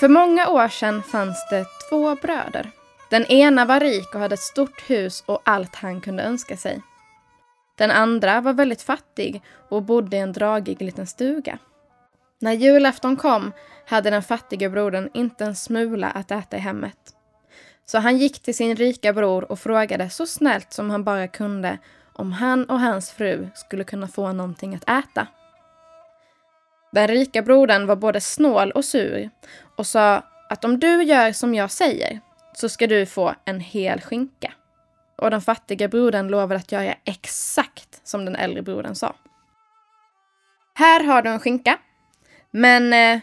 För många år sedan fanns det två bröder. Den ena var rik och hade ett stort hus och allt han kunde önska sig. Den andra var väldigt fattig och bodde i en dragig liten stuga. När julafton kom hade den fattige brodern inte en smula att äta i hemmet. Så han gick till sin rika bror och frågade så snällt som han bara kunde om han och hans fru skulle kunna få någonting att äta. Den rika brodern var både snål och sur och sa att om du gör som jag säger så ska du få en hel skinka. Och den fattiga brodern lovade att göra exakt som den äldre brodern sa. Här har du en skinka, men eh,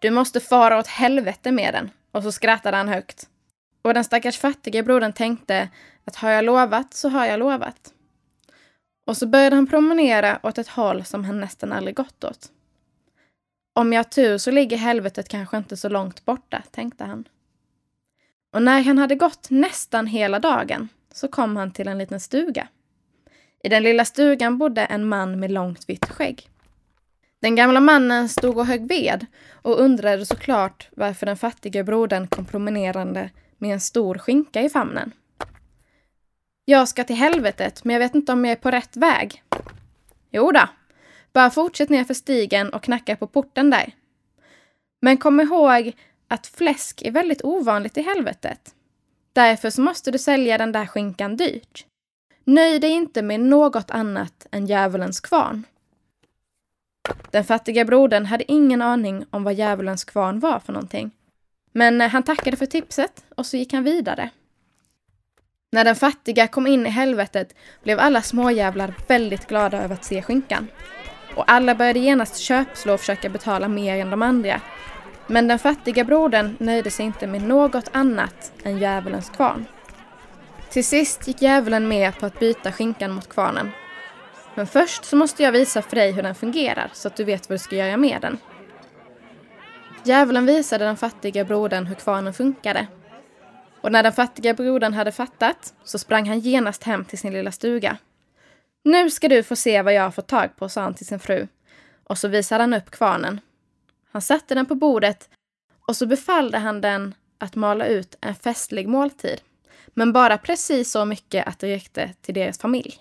du måste fara åt helvete med den. Och så skrattade han högt. Och den stackars fattiga brodern tänkte att har jag lovat så har jag lovat. Och så började han promenera åt ett håll som han nästan aldrig gått åt. Om jag har tur så ligger helvetet kanske inte så långt borta, tänkte han. Och när han hade gått nästan hela dagen så kom han till en liten stuga. I den lilla stugan bodde en man med långt vitt skägg. Den gamla mannen stod och högg ved och undrade såklart varför den fattige brodern kom promenerande med en stor skinka i famnen. Jag ska till helvetet, men jag vet inte om jag är på rätt väg. Jo då, bara fortsätt ner för stigen och knacka på porten där. Men kom ihåg att fläsk är väldigt ovanligt i helvetet. Därför så måste du sälja den där skinkan dyrt. Nöj dig inte med något annat än djävulens kvarn. Den fattiga brodern hade ingen aning om vad djävulens kvarn var för någonting. Men eh, han tackade för tipset och så gick han vidare. När den fattiga kom in i helvetet blev alla småjävlar väldigt glada över att se skinkan. Och alla började genast köpslå och försöka betala mer än de andra. Men den fattiga brodern nöjde sig inte med något annat än djävulens kvarn. Till sist gick djävulen med på att byta skinkan mot kvarnen. Men först så måste jag visa för dig hur den fungerar så att du vet vad du ska göra med den. Djävulen visade den fattiga brodern hur kvarnen funkade. Och när den fattiga brodern hade fattat så sprang han genast hem till sin lilla stuga. Nu ska du få se vad jag har fått tag på, sa han till sin fru. Och så visade han upp kvarnen. Han satte den på bordet och så befallde han den att mala ut en festlig måltid. Men bara precis så mycket att det räckte till deras familj.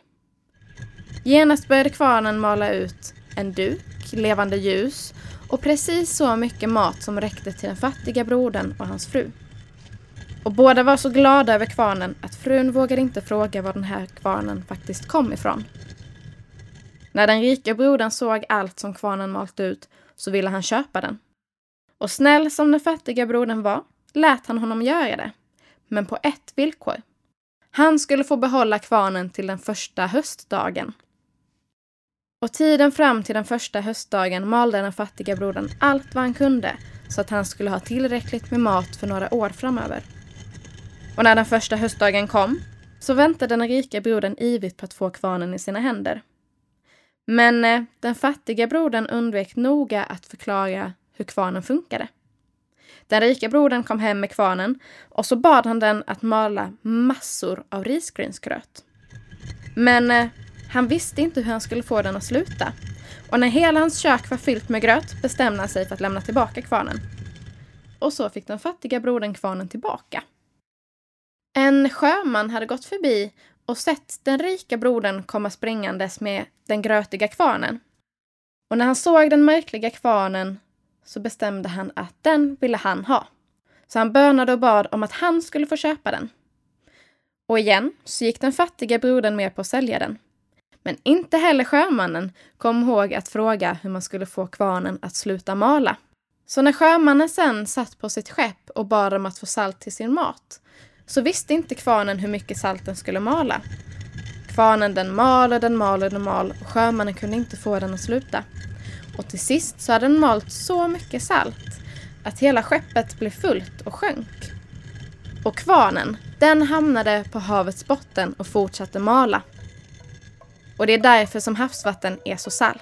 Genast började kvarnen mala ut en duk, levande ljus och precis så mycket mat som räckte till den fattiga brodern och hans fru. Och båda var så glada över kvarnen att frun vågade inte fråga var den här kvarnen faktiskt kom ifrån. När den rika brodern såg allt som kvarnen malt ut så ville han köpa den. Och snäll som den fattiga brodern var lät han honom göra det. Men på ett villkor. Han skulle få behålla kvarnen till den första höstdagen. Och tiden fram till den första höstdagen malde den fattiga brodern allt vad han kunde så att han skulle ha tillräckligt med mat för några år framöver. Och när den första höstdagen kom så väntade den rika brodern ivrigt på att få kvarnen i sina händer. Men eh, den fattiga brodern undvek noga att förklara hur kvarnen funkade. Den rika brodern kom hem med kvarnen och så bad han den att mala massor av risgrynsgröt. Men eh, han visste inte hur han skulle få den att sluta. Och när hela hans kök var fyllt med gröt bestämde han sig för att lämna tillbaka kvarnen. Och så fick den fattiga brodern kvarnen tillbaka. En sjöman hade gått förbi och sett den rika brodern komma springandes med den grötiga kvarnen. Och när han såg den märkliga kvarnen så bestämde han att den ville han ha. Så han bönade och bad om att han skulle få köpa den. Och igen så gick den fattiga brodern med på att sälja den. Men inte heller sjömannen kom ihåg att fråga hur man skulle få kvarnen att sluta mala. Så när sjömannen sen satt på sitt skepp och bad om att få salt till sin mat så visste inte kvarnen hur mycket salt den skulle mala. Kvarnen den mal och den mal och den mal och sjömannen kunde inte få den att sluta. Och till sist så hade den malt så mycket salt att hela skeppet blev fullt och sjönk. Och kvarnen, den hamnade på havets botten och fortsatte mala. Och det är därför som havsvatten är så salt.